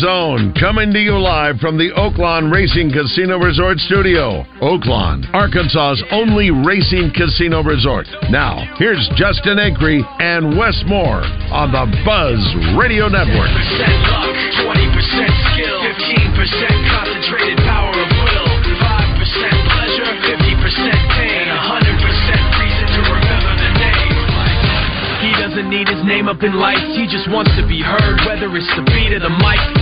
Zone, coming to you live from the Oaklawn Racing Casino Resort Studio. Oaklawn, Arkansas's only racing casino resort. Now, here's Justin Acree and Wes Moore on the Buzz Radio Network. 10% luck, 20% skill, 15% concentrated power of will, 5% pleasure, 50% pain, 100% reason to remember the name. He doesn't need his name up in lights, he just wants to be heard, whether it's the beat of the mic.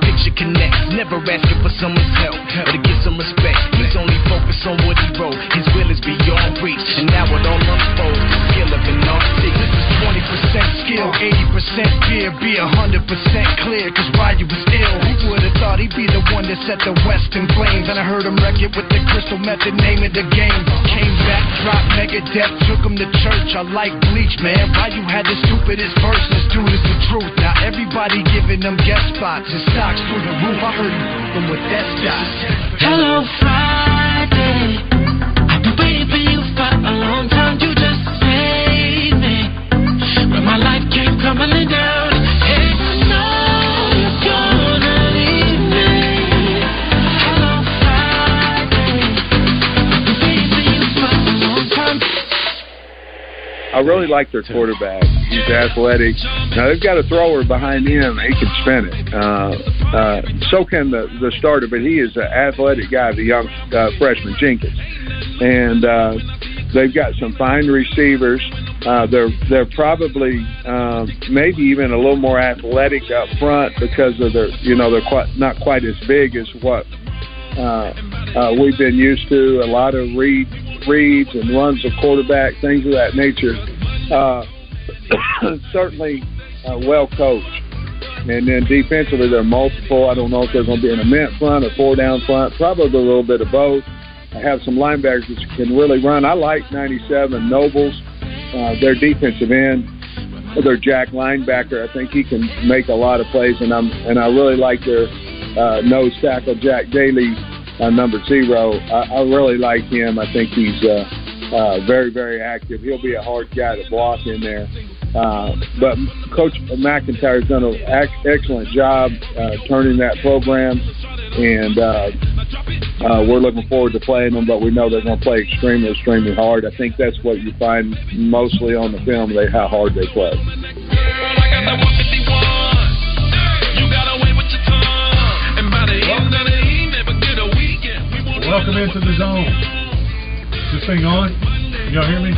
picture connects. Never asking for someone's help or to get some respect. He's only focused on what he wrote. His will is beyond reach, and now it all unfolds. The skill of an artist. This is 20% skill, 80% fear, be 100% clear, cause Ryu was ill. Who would've thought he'd be the one that set the West in flames? And I heard him wreck it with the crystal method, name of the game. Came back, dropped Mega Megadeth, took him to church. I like bleach, man. Ryu had the stupidest verses, dude, is the truth. Now everybody giving them guest spots and stocks through the roof. I heard him with that stock. Hello, Friday. I really like their quarterback. He's athletic. Now they've got a thrower behind him. He can spin it. Uh, uh, so can the the starter, but he is an athletic guy, the young uh, freshman Jenkins, and uh, they've got some fine receivers. Uh, they're they're probably um, maybe even a little more athletic up front because of their you know they're quite not quite as big as what uh, uh, we've been used to. A lot of read, reads and runs of quarterback, things of that nature. Uh, certainly uh, well coached. And then defensively, they're multiple. I don't know if they're going to be in a mint front or four down front. Probably a little bit of both. I have some linebackers that can really run. I like 97 Nobles, uh, their defensive end, their jack linebacker. I think he can make a lot of plays, and I'm and I really like their uh, nose tackle Jack Daly, uh, number zero. I, I really like him. I think he's uh, uh, very very active. He'll be a hard guy to block in there. Uh, but Coach MacIntyre's done an ac- excellent job uh, turning that program, and uh, uh, we're looking forward to playing them. But we know they're going to play extremely, extremely hard. I think that's what you find mostly on the film, they how hard they play. Welcome into the zone. This thing on? Y'all hear me?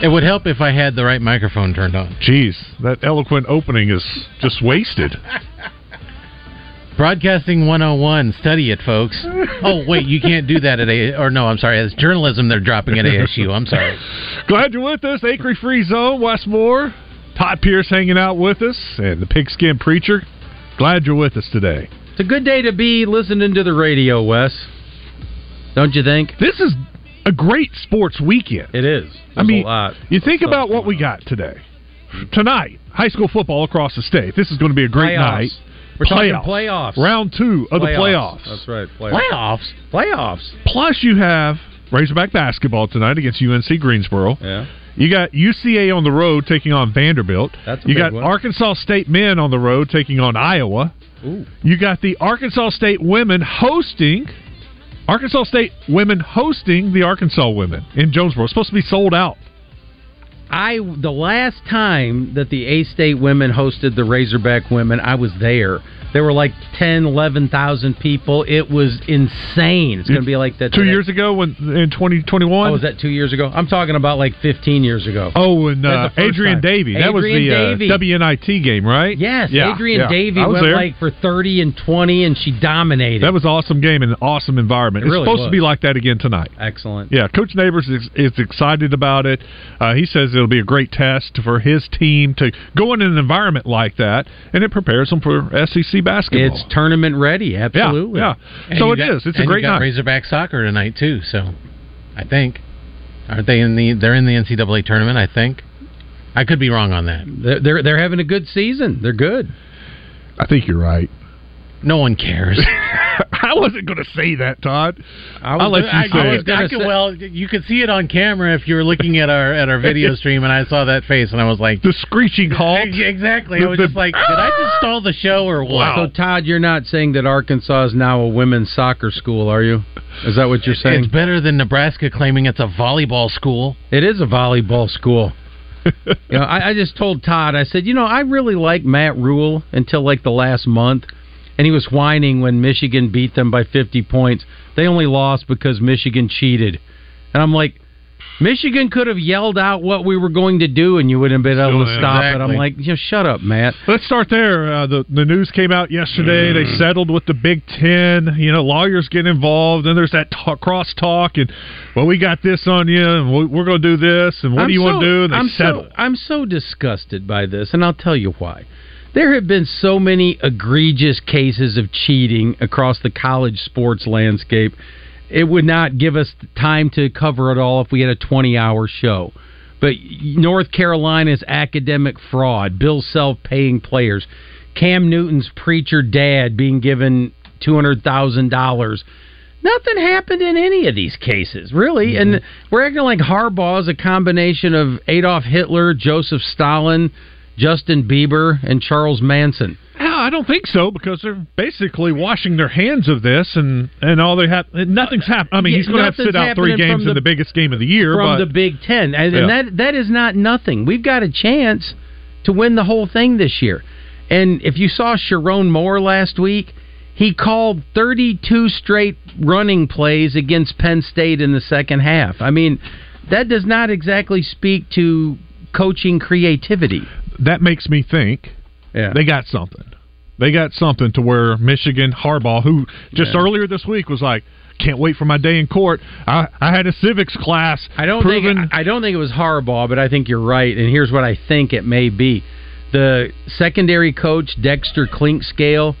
It would help if I had the right microphone turned on. Jeez, that eloquent opening is just wasted. Broadcasting 101, study it, folks. Oh, wait, you can't do that at A. Or no, I'm sorry, it's journalism they're dropping at ASU. I'm sorry. Glad you're with us. Acree Free Zone, Wes Moore. Todd Pierce hanging out with us, and the Pigskin Preacher. Glad you're with us today. It's a good day to be listening to the radio, Wes. Don't you think? This is a great sports weekend. It is. I mean, a lot you think about what we got today. Tonight, high school football across the state. This is going to be a great Playoffs. night. We're talking playoffs. Round two of the playoffs. That's right. Playoffs. Playoffs? Playoffs. Plus, you have Razorback basketball tonight against UNC Greensboro. Yeah. You got UCA on the road taking on Vanderbilt. That's you got one. Arkansas State men on the road taking on Iowa. Ooh. You got the Arkansas State women hosting Arkansas State women hosting the Arkansas women in Jonesboro. It's supposed to be sold out. I the last time that the A State women hosted the Razorback women, I was there. There were like 10, 11,000 people. It was insane. It's going to be like that Two today. years ago, when in 2021. Oh, was that two years ago? I'm talking about like 15 years ago. Oh, and uh, Adrian time. Davey. That was the uh, WNIT game, right? Yes, Yeah, Adrian yeah. Davey went there. like for 30 and 20, and she dominated. That was an awesome game and an awesome environment. It it's really supposed to be like that again tonight. excellent. Yeah, Coach Neighbors is, is excited about it. Uh, he says it'll be a great test for his team to go in an environment like that, and it prepares them for SEC basketball. It's tournament ready. Absolutely. Yeah, And so you it got- is. It's and a great you got night. Razorback soccer tonight too. So, I think aren't they in the? They're in the NCAA tournament. I think. I could be wrong on that. They're, they're they're having a good season. They're good. I think you're right. No one cares. I wasn't going to say that, Todd. I was I'll let you I, say I it. I could, well, you could see it on camera if you were looking at our at our video stream, and I saw that face, and I was like, The screeching halt. exactly. I was The- just like, did I just stall the show or what? So Todd, you're not saying that Arkansas is now a women's soccer school, are you? Is that what you're saying? It's better than Nebraska claiming it's a volleyball school. It is a volleyball school. you know, I, I just told Todd, I said, you know, I really like Matt Rhule until like the last month, and he was whining when Michigan beat them by 50 points. They only lost because Michigan cheated, and I'm like. Michigan could have yelled out what we were going to do, and you wouldn't have been able to Still, stop it. I'm like, you know, shut up, Matt. Let's start there. Uh, the the news came out yesterday. They settled with the Big Ten. You know, lawyers get involved, Then there's that talk, cross talk, and well, we got this on you, and we- we're going to do this, and what I'm do you want to do? And they I'm settle. So, I'm so disgusted by this, and I'll tell you why. There have been so many egregious cases of cheating across the college sports landscape. It would not give us time to cover it all if we had a 20 hour show. But North Carolina's academic fraud, Bill Self paying players, Cam Newton's preacher dad being given $200,000 Nothing happened in any of these cases, really. Mm-hmm. And we're acting like Harbaugh is a combination of Adolf Hitler, Joseph Stalin, Justin Bieber, and Charles Manson. I don't think so because they're basically washing their hands of this, and and all they have nothing's happened. I mean, Yeah, he's going to have to sit out three games from in the- the biggest game of the year. from but the Big Ten, and, and Yeah. that that is not nothing. We've got a chance to win the whole thing this year. And if you saw Sherrone Moore last week, he called 32 straight running plays against Penn State in the second half. I mean, that does not exactly speak to coaching creativity. That makes me think Yeah. they got something. They got something to where Michigan Harbaugh, who just Yeah. earlier this week was like, "Can't wait for my day in court." I, I had a civics class. I don't proven, think I don't think it was Harbaugh, but I think you're right. And here's what I think it may be: the secondary coach Dexter Clinkscale,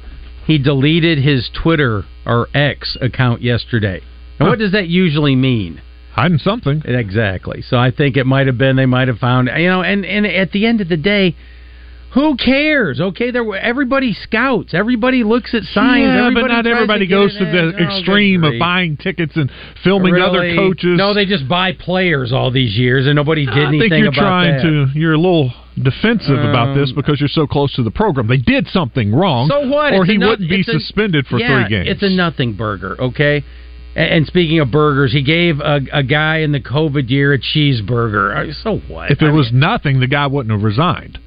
he deleted his Twitter or X account yesterday. And Huh. what does that usually mean? Hiding something. Exactly. So I think it might have been they might have found you know, and and at the end of the day. Who cares? Okay, there. were- Everybody scouts. Everybody looks at signs. yeah, but not everybody to goes to the Oh, extreme of buying tickets and filming other coaches. No, they just buy players all these years, and nobody did I anything I think you're about trying that. to. You're a little defensive about this Um, because you're so close to the program. They did something wrong. So what? Or It's he no- wouldn't be a- suspended for yeah, three games. It's a nothing burger, okay? And speaking of burgers, he gave a, a guy in the COVID year a cheeseburger. Uh, So what? if it I was mean, nothing, the guy wouldn't have resigned.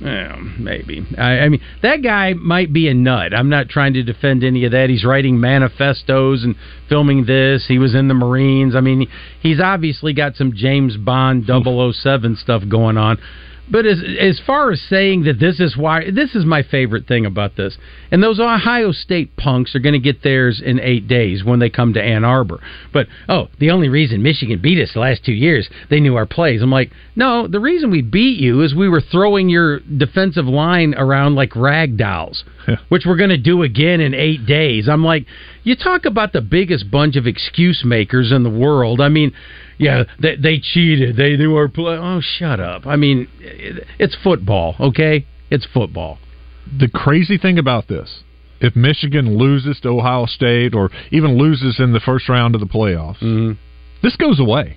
yeah, maybe. I, I mean, that guy might be a nut. I'm not trying to defend any of that. He's writing manifestos and filming this. He was in the Marines. I mean, he's obviously got some James Bond 007 stuff going on. But as as far as saying that this is why this is my favorite thing about this, and those Ohio State punks are going to get theirs in eight days when they come to Ann Arbor. But oh, the only reason Michigan beat us the last two years, they knew our plays. I'm like, no, the reason we beat you is we were throwing your defensive line around like rag dolls, which we're going to do again in eight days. I'm like, you talk about the biggest bunch of excuse makers in the world. I mean, yeah, they, they cheated. They knew our play. Oh, shut up. I mean, it- it's football, okay? It's football. the crazy thing about this, if Michigan loses to Ohio State or even loses in the first round of the playoffs, Mm-hmm. this goes away.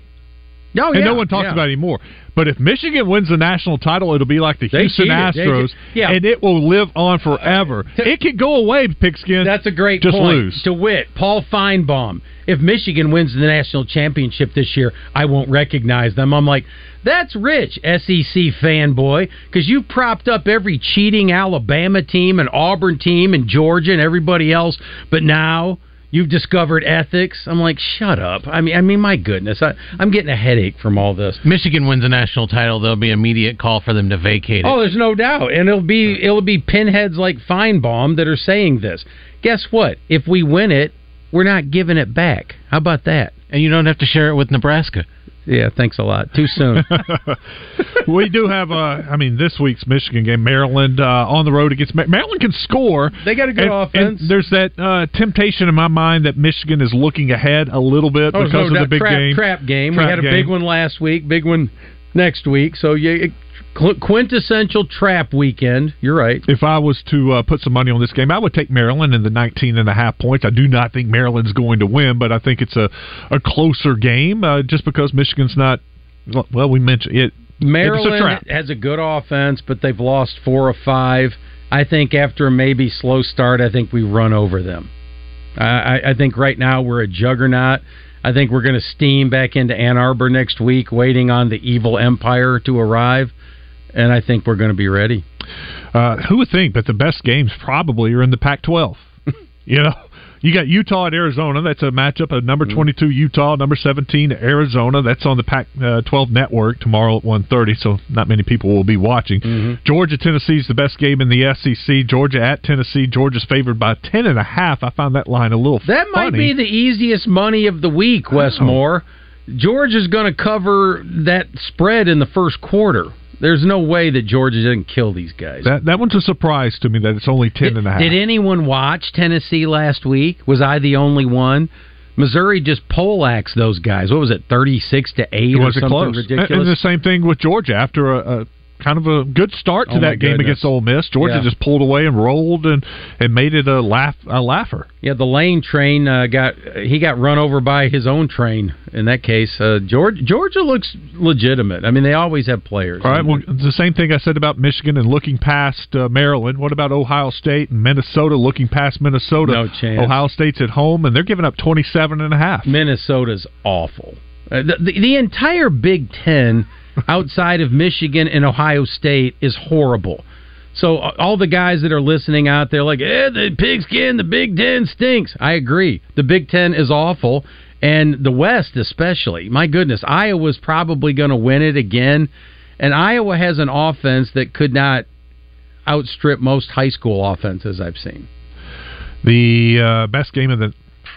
Oh, and yeah, no one talks yeah. about it anymore. But if Michigan wins the national title, it'll be like the They Houston cheated. Astros, just- yeah. and it will live on forever. Uh, it could go away, Pigskin. That's a great Just point. lose. To wit, Paul Finebaum. If Michigan wins the national championship this year, I won't recognize them. I'm like, that's rich, SEC fanboy, because you propped up every cheating Alabama team and Auburn team and Georgia and everybody else, but now you've discovered ethics. I'm like, shut up. I mean, I mean, my goodness, I, I'm getting a headache from all this. Michigan wins a national title, there'll be immediate call for them to vacate it. Oh, there's no doubt, and it'll be it'll be pinheads like Finebaum that are saying this. Guess what? If we win it, we're not giving it back. How about that? And you don't have to share it with Nebraska. Yeah, thanks a lot. Too soon. we do have, uh, I mean, this week's Michigan game, Maryland uh, on the road against Ma- Maryland can score. They got a good and, offense. And there's that uh, temptation in my mind that Michigan is looking ahead a little bit Oh, because no of the big trap, game. Trap game. Trap we had a game. big one last week. Big one next week. So yeah, qu- quintessential trap weekend. You're right. If I was to uh, put some money on this game, I would take Maryland in the 19 and a half points. I do not think Maryland's going to win, but I think it's a, a closer game uh, just because Michigan's not. Well, we mentioned it. It's a Maryland has a good offense, but they've lost four or five. I think after a maybe slow start, I think we run over them. I, I think right now we're a juggernaut. I think we're going to steam back into Ann Arbor next week, waiting on the evil empire to arrive, and I think we're going to be ready. Uh, who would think? But the best games probably are in the Pac-12. you know, you got Utah at Arizona. That's a matchup of number mm-hmm. 22 Utah, number 17 Arizona. That's on the Pac-12 uh, network tomorrow at 1:30. So not many people will be watching. Mm-hmm. Georgia Tennessee is the best game in the SEC. Georgia at Tennessee. Georgia's favored by ten and a half. I found that line a little. That might be the easiest money of the week, Wes Moore. Oh. Georgia's going to cover that spread in the first quarter. There's no way that Georgia didn't kill these guys. that that one's a surprise to me that it's only ten and a half. Did anyone watch Tennessee last week? Was I the only one? Missouri just poleaxed those guys. What was it, thirty-six to eight it something close? ridiculous? And the same thing with Georgia after a, a kind of a good start to Oh, that game against Ole Miss. Georgia Yeah. just pulled away and rolled and and made it a laugh a laugher. Yeah, the Lane train uh, got he got run over by his own train. In that case, uh, Georgia Georgia looks legitimate. I mean, they always have players. All right. Well, the same thing I said about Michigan and looking past uh, Maryland. What about Ohio State and Minnesota looking past Minnesota? No chance. Ohio State's at home and they're giving up 27 and a half. Minnesota's awful. Uh, the, the, the entire Big Ten, outside of Michigan and Ohio State, is horrible. So uh, all the guys that are listening out there, like, eh, the pigskin, the Big Ten stinks. I agree. The Big Ten is awful, and the West especially. My goodness, Iowa's probably going to win it again, and Iowa has an offense that could not outstrip most high school offenses I've seen. The uh, best game of the.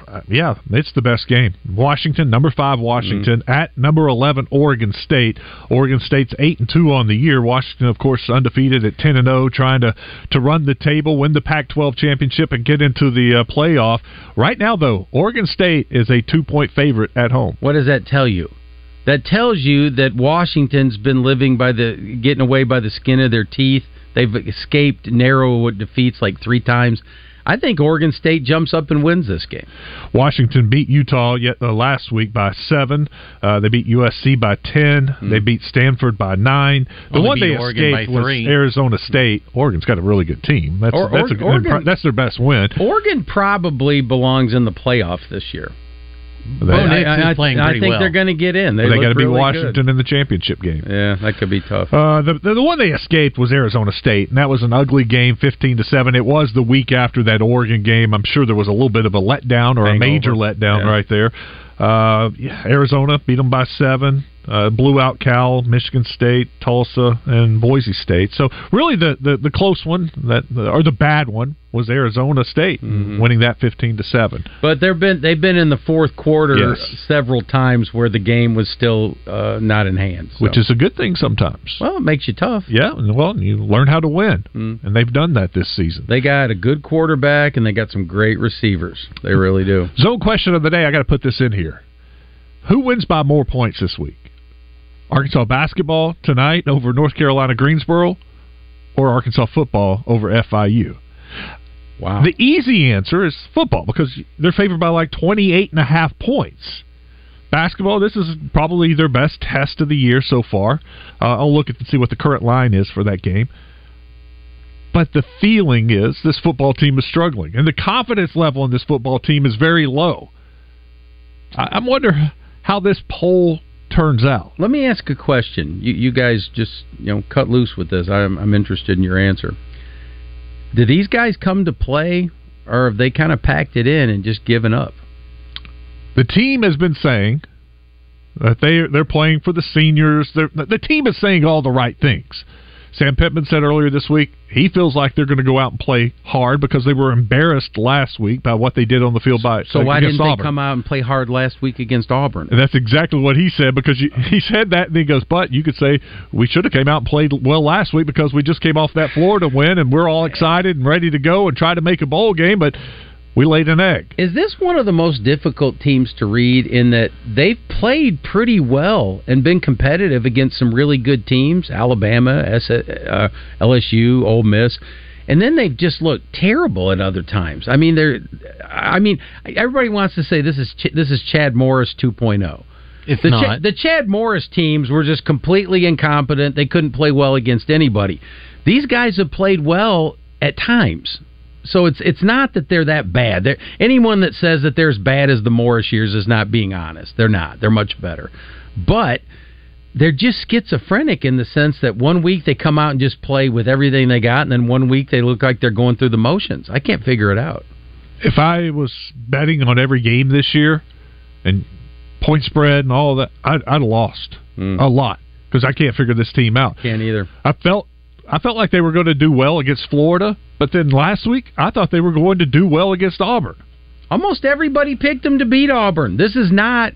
Uh, yeah, it's the best game. Washington, number five, Washington Mm-hmm. at number eleven, Oregon State. Oregon State's eight and two on the year. Washington, of course, undefeated at ten and zero, trying to to run the table, win the Pac-12 championship, and get into the uh, playoff. Right now, though, Oregon State is a two point favorite at home. What does that tell you? That tells you that Washington's been living by the getting away by the skin of their teeth. They've escaped narrow defeats like three times. I think Oregon State jumps up and wins this game. Washington beat Utah yet uh, last week by seven. Uh, they beat USC by 10 They beat Stanford by nine. The Only one they Oregon by escaped was. Arizona State. Oregon's got a really good team. That's Or- that's, or- a, Oregon- that's their best win. Oregon probably belongs in the playoff this year. They, Bo I, Nix I- is playing I pretty think well. they're going to get in. They, they look got to beat really Washington good. in the championship game. Yeah, that could be tough. Uh, the, the the one they escaped was Arizona State, and that was an ugly game, fifteen to seven. It was the week after that Oregon game. I'm sure there was a little bit of a letdown or a Hangover. major letdown Yeah. right there. Uh, yeah, Arizona beat them by seven. Uh, blew out Cal, Michigan State, Tulsa, and Boise State. So really, the, the, the close one that or the bad one was Arizona State Mm-hmm. winning that fifteen to seven. But they've been they've been in the fourth quarter Yes. several times where the game was still uh, not in hand. so. which is a good thing sometimes. well, it makes you tough. Yeah, well, you learn how to win, Mm. and they've done that this season. They got a good quarterback and they got some great receivers. They really do. Zone question of the day. I got to put this in here. Who wins by more points this week? Arkansas basketball tonight over North Carolina Greensboro, or Arkansas football over FIU? Wow. The easy answer is football because they're favored by like 28 and a half points. basketball, this is probably their best test of the year so far. Uh, I'll look at and see what the current line is for that game. But the feeling is this football team is struggling, and the confidence level in this football team is very low. I, I wonder how this poll turns out. Let me ask a question. You, you guys just you know cut loose with this. I'm, I'm interested in your answer. Do these guys come to play, or have they kind of packed it in and just given up? The team has been saying that they they're playing for the seniors. They're, the team is saying all the right things. Sam Pittman said earlier this week he feels like they're going to go out and play hard because they were embarrassed last week by what they did on the field by So why against didn't Auburn. they come out and play hard last week against Auburn? And that's exactly what he said because you, he said that and he goes, but you could say we should have came out and played well last week because we just came off that Florida win and we're all excited and ready to go and try to make a bowl game, but we laid an egg. Is this one of the most difficult teams to read in that they've played pretty well and been competitive against some really good teams, Alabama, S- uh, LSU, Ole Miss, and then they've just looked terrible at other times. I mean, they're, I mean, everybody wants to say this is Ch- this is Chad Morris 2.0. It's the, not. the Chad Morris teams were just completely incompetent. They couldn't play well against anybody. These guys have played well at times. So it's it's not that they're that bad. They're, anyone that says that they're as bad as the Morris years is not being honest. They're not. They're much better. But they're just schizophrenic in the sense that one week they come out and just play with everything they got, and then one week they look like they're going through the motions. I can't figure it out. If I was betting on every game this year and point spread and all that, I'd, I'd lost Hmm. a lot because I can't figure this team out. Can't either. I felt I felt like they were going to do well against Florida, but then last week I thought they were going to do well against Auburn. Almost everybody picked them to beat Auburn. This is not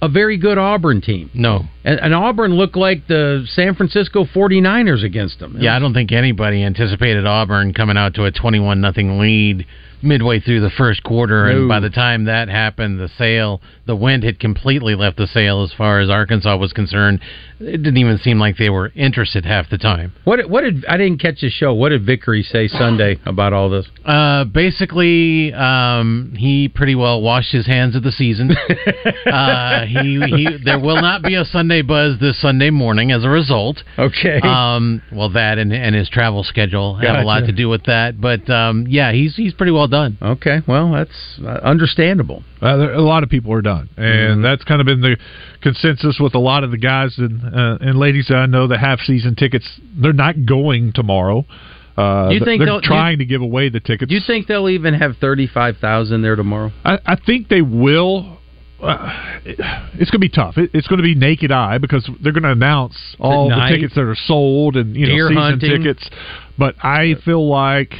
a very good Auburn team. No. And, and Auburn looked like the San Francisco 49ers against them. Yeah, I don't think anybody anticipated Auburn coming out to a 21 nothing lead midway through the first quarter and by the time that happened the sail the wind had completely left the sail as far as Arkansas was concerned. It didn't even seem like they were interested half the time. What did- what did I didn't catch the show? What did Vickery say Sunday about all this? uh basically um he pretty well washed his hands of the season. Uh he, he there will not be a Sunday buzz this Sunday morning as a result. Okay. um well that and, and his travel schedule have a lot to do with that. But um yeah he's he's pretty well done okay. Well, that's uh, understandable. Uh, there, a lot of people are done, and Mm-hmm. that's kind of been the consensus with a lot of the guys and uh, and ladies that I know that have season tickets. They're not going tomorrow. Uh, You think they're they'll- trying to give away the tickets? Do you think they'll even have 35,000 there tomorrow? I, I think they will. Uh, it- it's going to be tough. It, it's going to be naked eye because they're going to announce all the night? tickets that are sold and you know Deer season hunting? tickets. But I feel like,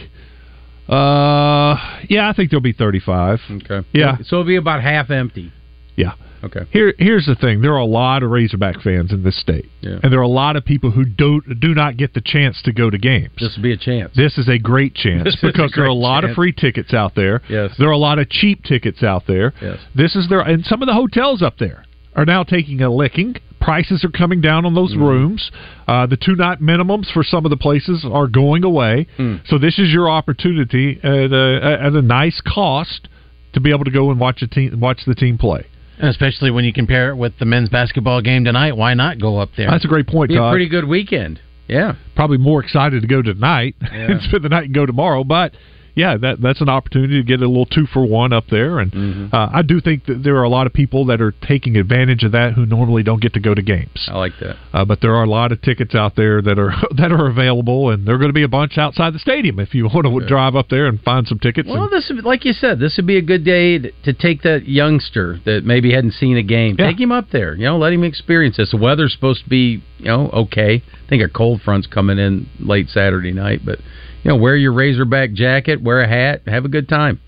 uh, yeah, I think there'll be thirty-five. Okay. Yeah. So it'll be about half empty. Yeah. Okay. Here, here's the thing: there are a lot of Razorback fans in this state, Yeah. and there are a lot of people who don't do not get the chance to go to games. This will be a chance. This is a great chance This is a because there are a great lot of free tickets out there. Yes. There are a lot of cheap tickets out there. Yes. This is their and some of the hotels up there are now taking a licking. Prices are coming down on those rooms. Uh, the two night minimums for some of the places are going away. Hmm. So this is your opportunity at a, at a nice cost to be able to go and watch a team watch the team play. And especially when you compare it with the men's basketball game tonight why not go up there That's a great point, Be a pretty good weekend. Yeah. Probably more excited to go tonight and spend the night and go tomorrow, but. Yeah, that that's an opportunity to get a little two for one up there, and Mm-hmm. uh, I do think that there are a lot of people that are taking advantage of that who normally don't get to go to games. I like that. Uh, but there are a lot of tickets out there that are that are available, and there are going to be a bunch outside the stadium if you want to drive up there and find some tickets. Well, and- this would- like you said, this would be a good day to, to take that youngster that maybe hadn't seen a game. Yeah. Take him up there. You know, let him experience this. The weather's supposed to be, you know, okay. I think a cold front's coming in late Saturday night, but you know, wear your Razorback jacket, wear a hat, have a good time.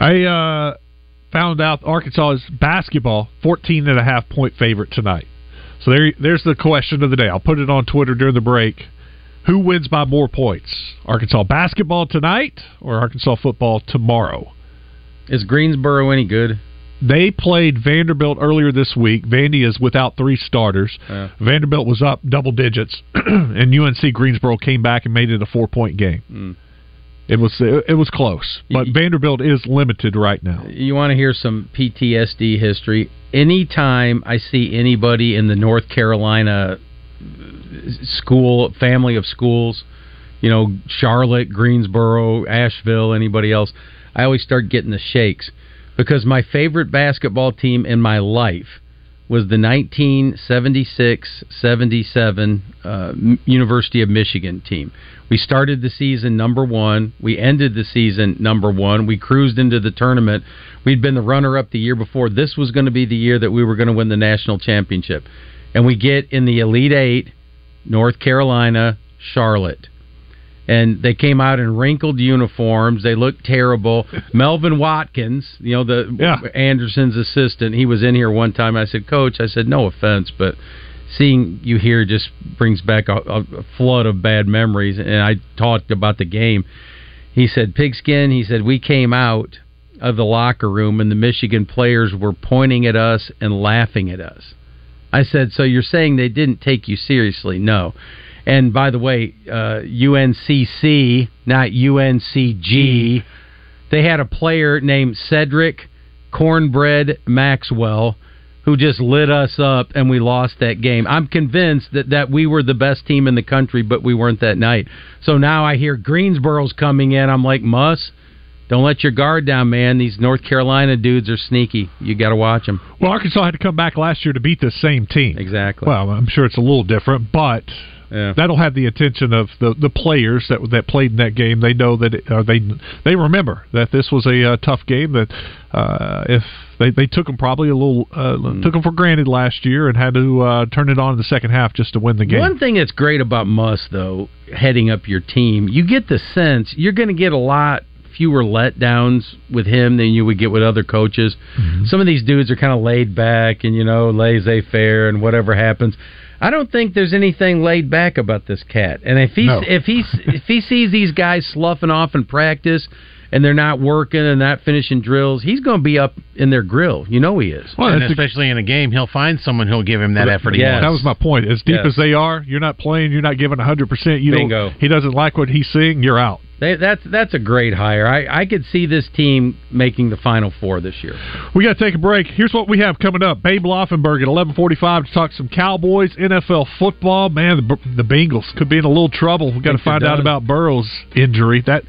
I uh, found out Arkansas is basketball 14 and a half point favorite tonight. So there, there's the question of the day. I'll put it on Twitter during the break. Who wins by more points? Arkansas basketball tonight or Arkansas football tomorrow? Is Greensboro any good? They played Vanderbilt earlier this week. Vandy is without three starters. Yeah. Vanderbilt was up double digits, and UNC Greensboro came back and made it a four point game. Hmm. It was it was close, but Vanderbilt is limited right now. You want to hear some PTSD history? Anytime I see anybody in the North Carolina uh, school family of schools, you know, Charlotte, Greensboro, Asheville, anybody else, I always start getting the shakes because my favorite basketball team in my life was the 1976-77 uh, M- University of Michigan team. We started the season number one. We ended the season number one. We cruised into the tournament. We'd been the runner-up the year before. This was going to be the year that we were going to win the national championship. And we get in the Elite Eight, North Carolina, Charlotte and they came out in wrinkled uniforms. They looked terrible. Melvin Watkins, you know the Yeah. Anderson's assistant, he was in here one time. I said, "Coach, I said no offense, but seeing you here just brings back a, a flood of bad memories." And I talked about the game. He said, "Pigskin," he said, "We came out of the locker room and the Michigan players were pointing at us and laughing at us." I said, "So you're saying they didn't take you seriously?" No. And by the way, uh, UNCC, not UNCG, they had a player named Cedric Cornbread Maxwell who just lit us up and we lost that game. I'm convinced that, that we were the best team in the country, but we weren't that night. So now I hear Greensboro's coming in. I'm like, Muss, don't let your guard down, man. These North Carolina dudes are sneaky. You got to watch them. Well, Arkansas had to come back last year to beat the same team. Exactly. Well, I'm sure it's a little different, but Yeah. that'll have the attention of the the players that that played in that game. They know that it, uh, they they remember that this was a uh, tough game. That uh, if they they took them probably a little uh, Mm. took them for granted last year and had to uh, turn it on in the second half just to win the game. One thing that's great about Muss, though, heading up your team, you get the sense you're going to get a lot fewer letdowns with him than you would get with other coaches. Some of these dudes are kind of laid back and you know laissez faire and whatever happens. I don't think there's anything laid back about this cat. And if he No. if he if he sees these guys sloughing off in practice and they're not working and not finishing drills, he's going to be up in their grill. You know he is. and especially in a game, he'll find someone who'll give him that effort. Yeah, That was my point. As deep Yes. as they are, you're not playing. You're not giving 100. percent You Bingo. don't. He doesn't like what he's seeing. You're out. They, that's that's a great hire. I, I could see this team making the Final Four this year. We got to take a break. Here's what we have coming up. Babe Laufenberg at 11:45 to talk some Cowboys, NFL football. Man, the, the Bengals could be in a little trouble. We got to find out about Burrow's injury. That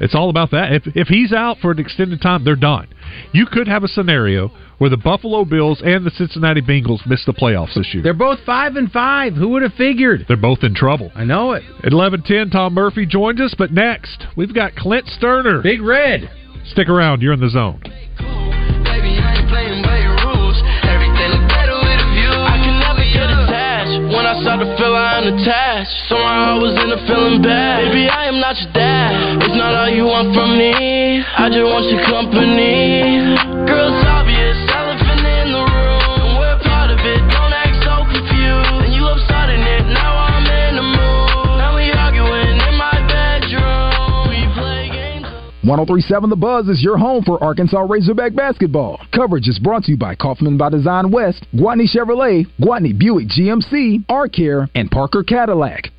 it's all about that. If if he's out for an extended time, they're done. You could have a scenario where the Buffalo Bills and the Cincinnati Bengals miss the playoffs this year. They're both five and five. Who would have figured? They're both in trouble. I know it. At 11:10, Tom Murphy joins us, but next we've got Clint Stoerner. Big Red. Stick around. You're in the zone. I start to feel I am attached, somehow I was in a feeling bad. Baby, I am not your dad. It's not all you want from me. I just want your company. Girl, it's 1037 The Buzz is your home for Arkansas Razorback basketball. Coverage is brought to you by Kaufman by Design West, Gwatney Chevrolet, Gwatney Buick GMC, R-Care, and Parker Cadillac.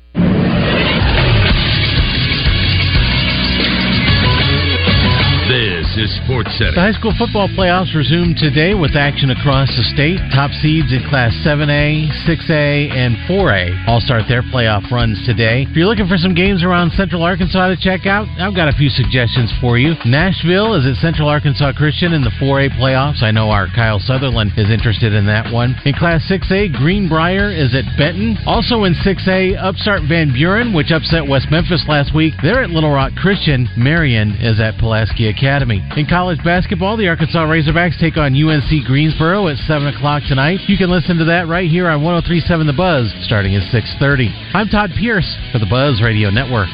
Sports The high school football playoffs resume today with action across the state. Top seeds in Class 7A, 6A, and 4A all start their playoff runs today. If you're looking for some games around Central Arkansas to check out, I've got a few suggestions for you. Nashville is at Central Arkansas Christian in the 4A playoffs. I know our Kyle Sutherland is interested in that one. In Class 6A, Greenbrier is at Benton. Also in 6A, Upstart Van Buren, which upset West Memphis last week. They're at Little Rock Christian. Marion is at Pulaski Academy. In college basketball, the Arkansas Razorbacks take on UNC Greensboro at 7 o'clock tonight. You can listen to that right here on 1037 The Buzz starting at 6.30. I'm Todd Pierce for the Buzz Radio Network.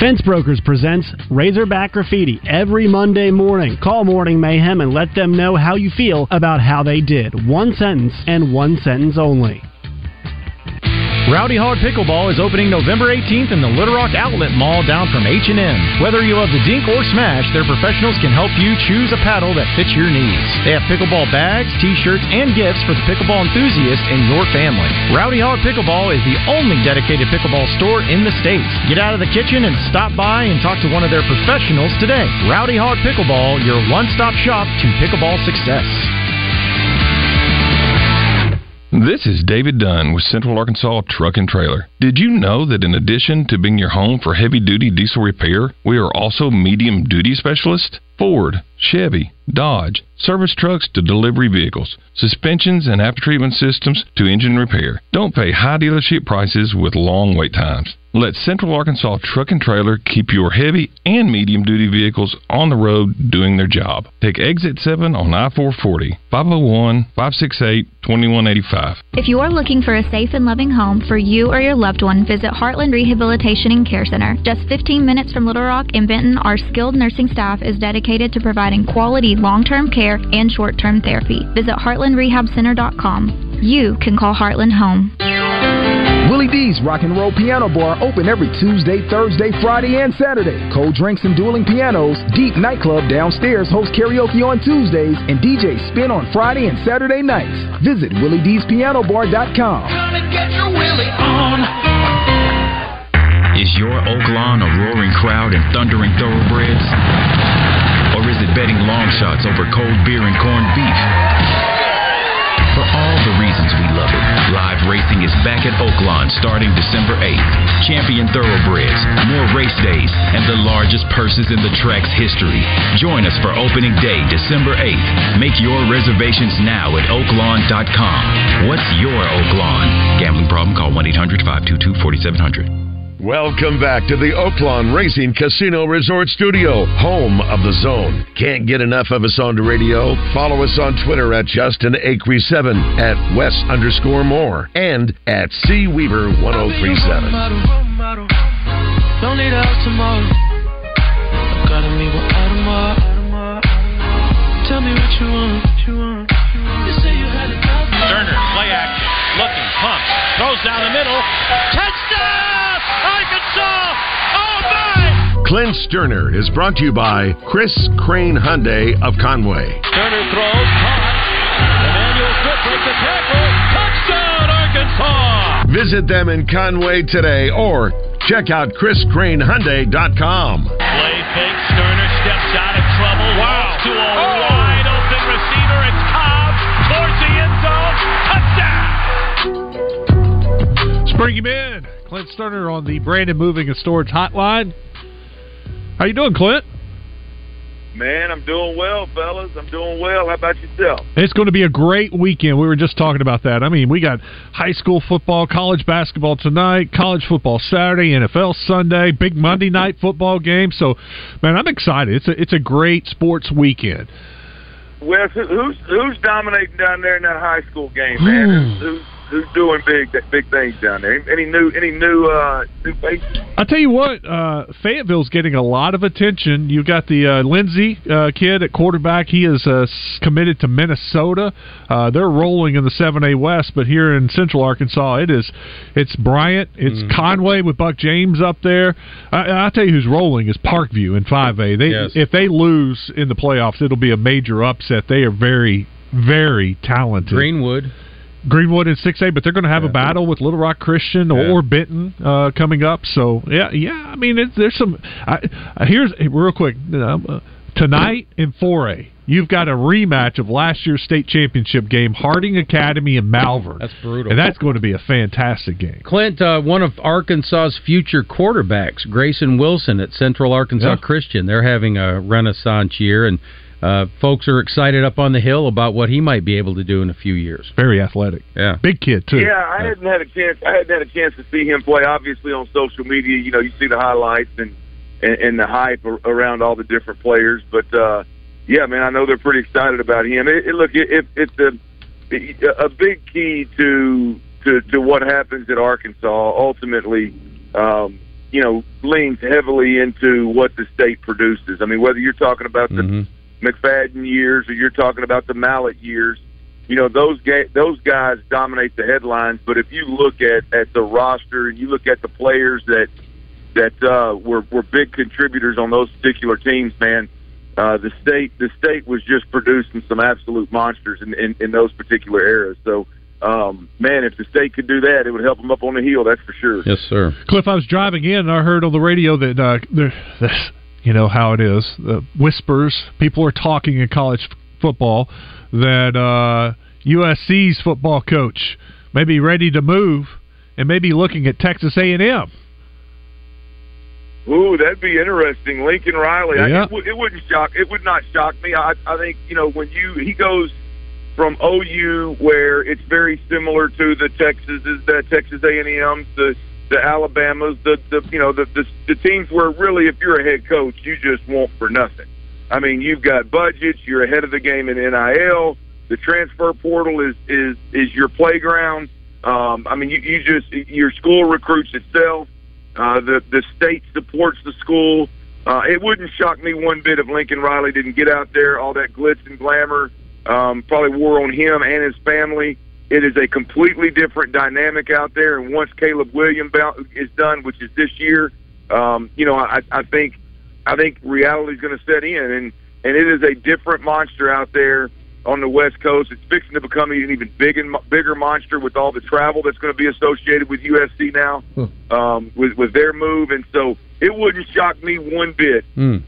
Fence Brokers presents Razorback Graffiti every Monday morning. Call Morning Mayhem and let them know how you feel about how they did. One sentence and one sentence only. Rowdy Hog Pickleball is opening November 18th in the Little Rock Outlet Mall down from H&M. Whether you love the dink or smash, their professionals can help you choose a paddle that fits your needs. They have pickleball bags, t-shirts, and gifts for the pickleball enthusiast in your family. Rowdy Hog Pickleball is the only dedicated pickleball store in the States. Get out of the kitchen and stop by and talk to one of their professionals today. Rowdy Hog Pickleball, your one-stop shop to pickleball success. This is David Dunn with Central Arkansas Truck and Trailer. Did you know that in addition to being your home for heavy duty diesel repair, we are also medium duty specialists? Ford, Chevy, Dodge, service trucks to delivery vehicles, suspensions and after treatment systems to engine repair. Don't pay high dealership prices with long wait times. Let Central Arkansas Truck and Trailer keep your heavy and medium duty vehicles on the road doing their job. Take exit 7 on I 440, 501 568 2185. If you are looking for a safe and loving home for you or your loved one, visit Heartland Rehabilitation and Care Center. Just 15 minutes from Little Rock in Benton, our skilled nursing staff is dedicated to providing quality long term care and short term therapy. Visit heartlandrehabcenter.com. You can call Heartland home. Willie D's Rock and Roll Piano Bar open every Tuesday, Thursday, Friday, and Saturday. Cold drinks and dueling pianos. Deep Nightclub downstairs hosts karaoke on Tuesdays and DJ Spin on Friday and Saturday nights. Visit WillieD'sPianoBar.com. Get your Willie on. Is your Oaklawn a roaring crowd and thundering thoroughbreds? Betting long shots over cold beer and corned beef? For all the reasons we love it, live racing is back at Oaklawn starting December 8th. Champion thoroughbreds, more race days, and the largest purses in the track's history. Join us for opening day, December 8th. Make your reservations now at oaklawn.com. What's your Oaklawn? Gambling problem? Call 1 800 522 4700. Welcome back to the Oaklawn Racing Casino Resort Studio, home of the zone. Can't get enough of us on the radio? Follow us on Twitter at Justin Acre7, at Wes underscore more, and at C Weaver 1037. Don't need out tomorrow. I gotta meet with Audemars. Tell me what you want. You want. You say you had enough. Turner, play action, looking, pumps, throws down the middle, touchdown, Arkansas! Oh my! Clint Stoerner is brought to you by Chris Crane Hyundai of Conway. Turner throws, caught. Emmanuel Smith breaks the tackle, touchdown, Arkansas! Visit them in Conway today or check out ChrisCraneHyundai.com. Play fake, Stoerner steps out of trouble, wow. to a oh. wide open receiver. It's Cobb towards the end zone, touchdown! Bring him in. Clint Stoerner on the Brandon Moving and Storage Hotline. How you doing, Clint? Man, I'm doing well, fellas. I'm doing well. How about yourself? It's going to be a great weekend. We were just talking about that. I mean, we got high school football, college basketball tonight, college football Saturday, NFL Sunday, big Monday night football game. So, man, I'm excited. It's a it's a great sports weekend. Wes, who's who's dominating down there in that high school game, man? who's, doing big big things down there? Any new any new uh, new faces? I'll tell you what, uh, Fayetteville's getting a lot of attention. You got the uh, Lindsey uh, kid at quarterback. He is uh, committed to Minnesota. Uh, they're rolling in the 7A West, but here in Central Arkansas, it is it's Bryant, it's Conway with Buck James up there. I, I'll tell you who's rolling is Parkview in 5A. They Yes. if they lose in the playoffs, it'll be a major upset. They are very very talented. Greenwood. Greenwood in six A, but they're going to have a battle with Little Rock Christian or, Yeah. or Benton uh, coming up. So yeah, yeah. I mean, it's, there's some. I, here's real quick uh, tonight in four A. You've got a rematch of last year's state championship game, Harding Academy and Malvern. That's brutal. and that's going to be a fantastic game. Clint, uh, one of Arkansas's future quarterbacks, Grayson Wilson at Central Arkansas Yeah. Christian. They're having a renaissance year, and uh, folks are excited up on the hill about what he might be able to do in a few years. Very athletic. Yeah. Big kid too. Yeah, I hadn't had a chance. I hadn't had a chance to see him play. Obviously, on social media, you know, you see the highlights and and, and the hype around all the different players. But uh, yeah, man, I know they're pretty excited about him. It, it, look, it, it, it's a a big key to to to what happens at Arkansas. Ultimately, um, you know, leans heavily into what the state produces. I mean, whether you're talking about the McFadden years or you're talking about the Mallett years, you know those ga- those guys dominate the headlines. But if you look at at the roster and you look at the players that that uh, were were big contributors on those particular teams, man. Uh, the state the state was just producing some absolute monsters in, in, in those particular eras. So, um, man, if the state could do that, it would help them up on the heel. That's for sure. Yes, sir. Cliff, I was driving in and I heard on the radio that uh, there, this, you know how it is. The whispers, people are talking in college f- football that uh, USC's football coach may be ready to move and maybe looking at Texas A&M. Ooh, that'd be interesting. Lincoln Riley. I, Yeah. it, would- it wouldn't shock. It would not shock me. I, I think you know when you he goes from OU where it's very similar to the Texases, the Texas A and M's, the the Alabamas, the the you know the, the the teams where really if you're a head coach you just want for nothing. I mean you've got budgets, you're ahead of the game in NIL. The transfer portal is is is your playground. Um, I mean you, you just your school recruits itself. Uh, the the state supports the school. Uh, it wouldn't shock me one bit if Lincoln Riley didn't get out there. All that glitz and glamour um, probably wore on him and his family. It is a completely different dynamic out there. And once Caleb Williams is done, which is this year, um, you know, I, I think I think reality is going to set in, and and it is a different monster out there on the West Coast. It's fixing to become an even big and bigger monster with all the travel that's going to be associated with USC now, um, with with their move, and so it wouldn't shock me one bit Mm.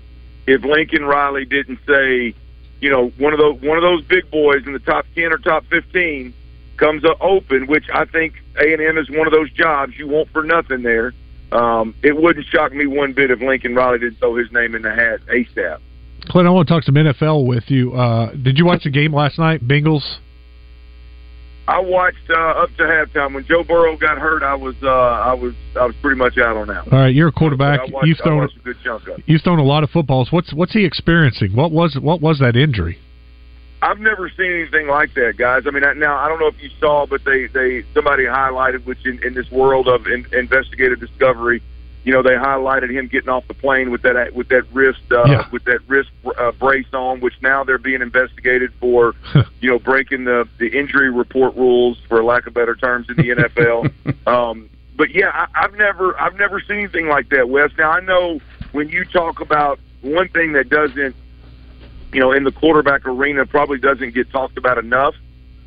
if Lincoln Riley didn't say, you know, one of those one of those big boys in the top ten or top fifteen comes up open, which I think A and M is one of those jobs you want for nothing there. Um, it wouldn't shock me one bit if Lincoln Riley didn't throw his name in the hat ASAP. Clint, I want to talk some NFL with you. Uh, did you watch the game last night, Bengals? I watched uh, up to halftime when Joe Burrow got hurt. I was uh, I was I was pretty much out on that. All right, you're a quarterback. Watched, You've thrown a good chunk of. you've thrown a lot of footballs. What's what's he experiencing? What was what was that injury? I've never seen anything like that, guys. I mean, I- now I don't know if you saw, but they they somebody highlighted, which in, in this world of in, investigative discovery, you know, they highlighted him getting off the plane with that with that wrist uh, Yeah. with that wrist uh, brace on, which now they're being investigated for, you know, breaking the the injury report rules, for lack of better terms, in the NFL. um, but yeah, I, I've never I've never seen anything like that, Wes. Now I know when you talk about one thing that doesn't you know, in the quarterback arena probably doesn't get talked about enough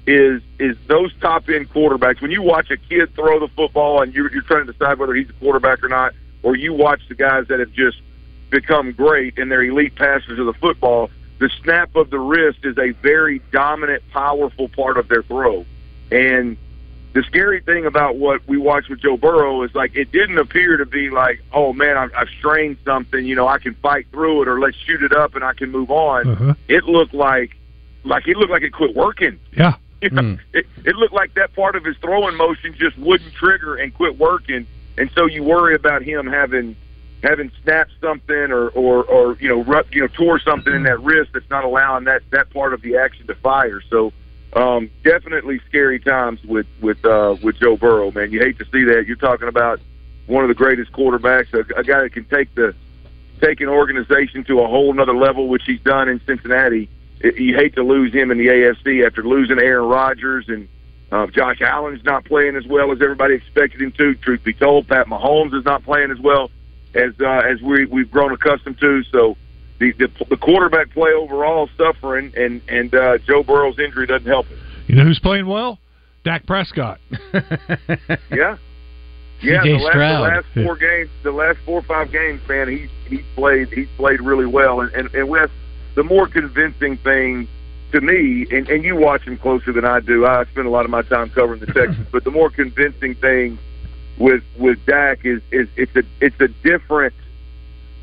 is is those top end quarterbacks. When you watch a kid throw the football and you're, you're trying to decide whether he's a quarterback or not, or you watch the guys that have just become great and they're elite passers of the football, the snap of the wrist is a very dominant, powerful part of their throw. And the scary thing about what we watched with Joe Burrow is like it didn't appear to be like, oh man, I've, I've strained something, you know, I can fight through it, or let's shoot it up and I can move on. Uh-huh. It looked like, like it looked like it quit working. Yeah. You know, it, it looked like that part of his throwing motion just wouldn't trigger and quit working, and so you worry about him having having snapped something or or, or you know ru- you know tore something in that wrist that's not allowing that that part of the action to fire. So um, definitely scary times with with uh, with Joe Burrow. Man, you hate to see that. You're talking about one of the greatest quarterbacks, a, a guy that can take the take an organization to a whole another level, which he's done in Cincinnati. It, you hate to lose him in the AFC after losing Aaron Rodgers and uh, Josh Allen's not playing as well as everybody expected him to. Truth be told, Pat Mahomes is not playing as well as uh, as we we've grown accustomed to. So the, the the quarterback play overall is suffering, and and uh, Joe Burrow's injury doesn't help it. You know who's playing well? Dak Prescott. Yeah. Yeah, the last, the last four games, the last four or five games, man, he's he's played he's played really well, and and, and Wes, the more convincing thing to me, and, and you watch him closer than I do. I spend a lot of my time covering the Texans, but the more convincing thing with with Dak is is it's a it's a different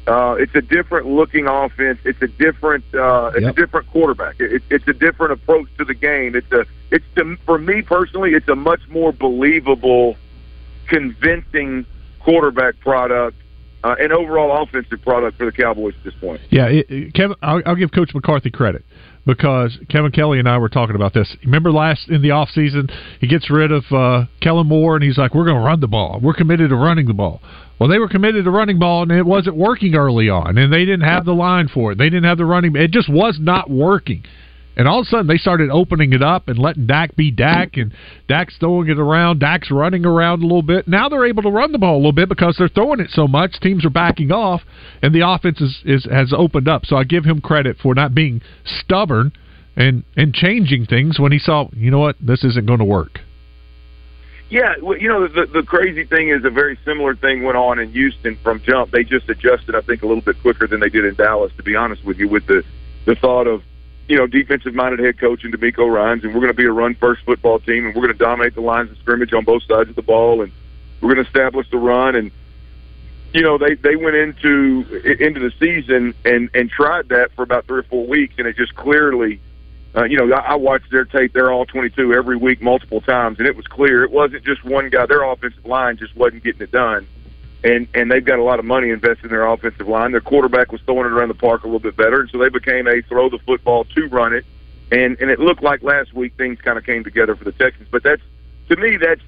uh, it's a different looking offense. It's a different uh, it's Yep. a different quarterback. It, it's a different approach to the game. It's a it's to, for me personally, it's a much more believable, convincing quarterback product uh, and overall offensive product for the Cowboys at this point. Yeah, it, it- Kevin. I'll, I'll give Coach McCarthy credit because Kevin Kelly and I were talking about this. Remember last in the off season, he gets rid of uh, Kellen Moore, and he's like, "We're going to run the ball. We're committed to running the ball." Well, they were committed to running ball, and it wasn't working early on, and they didn't have the line for it. They didn't have the running. It just was not working. And all of a sudden, they started opening it up and letting Dak be Dak, and Dak's throwing it around. Dak's running around a little bit. Now they're able to run the ball a little bit because they're throwing it so much. Teams are backing off, and the offense is, is has opened up. So I give him credit for not being stubborn and and changing things when he saw, you know what, this isn't going to work. Yeah, well, you know the the crazy thing is a very similar thing went on in Houston from jump. They just adjusted, I think, a little bit quicker than they did in Dallas. To be honest with you, with the the thought of you know defensive minded head coach and DeMeco Ryans, and we're going to be a run first football team, and we're going to dominate the lines of scrimmage on both sides of the ball, and we're going to establish the run. And you know they they went into into the season and and tried that for about three or four weeks, and it just clearly uh, you know, I, I watched their tape. They're all 22 every week, multiple times, and it was clear it wasn't just one guy. Their offensive line just wasn't getting it done, and and they've got a lot of money invested in their offensive line. Their quarterback was throwing it around the park a little bit better, and so they became a throw the football to run it, and and it looked like last week things kind of came together for the Texans. But that's to me that's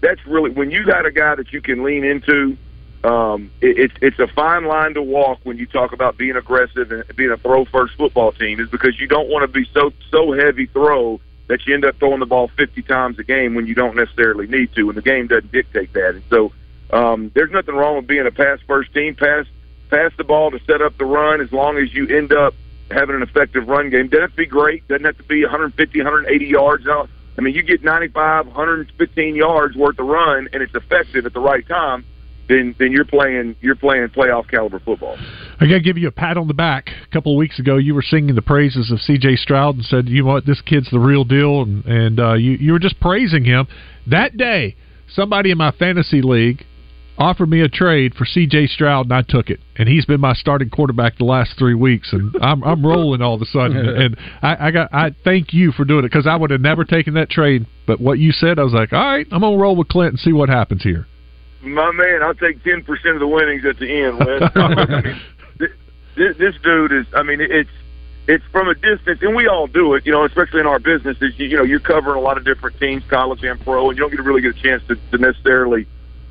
that's really when you got a guy that you can lean into um, it, it's it's a fine line to walk when you talk about being aggressive and being a throw first football team is because you don't want to be so so heavy throw that you end up throwing the ball 50 times a game when you don't necessarily need to, and the game doesn't dictate that. And so um, there's nothing wrong with being a pass first team. Pass pass the ball to set up the run as long as you end up having an effective run game. Doesn't have to be great. Doesn't have to be 150, 180 yards. I mean, you get 95, 115 yards worth of run, and it's effective at the right time then then you're playing you're playing playoff caliber football. I got to give you a pat on the back. A couple of weeks ago, you were singing the praises of C.J. Stroud and said, "You know what, this kid's the real deal," and and uh, you you were just praising him. That day, somebody in my fantasy league offered me a trade for C.J. Stroud, and I took it. And he's been my starting quarterback the last three weeks, and I'm I'm rolling all of a sudden. And I, I got I thank you for doing it because I would have never taken that trade. But what you said, I was like, all right, I'm gonna roll with Clint and see what happens here. My man, I'll take ten percent of the winnings at the end. Wes. I mean, this, this dude is. I mean, it's it's from a distance, and we all do it. You know, especially in our business, is you, you know you're covering a lot of different teams, college and pro, and you don't get to really get a chance to, to necessarily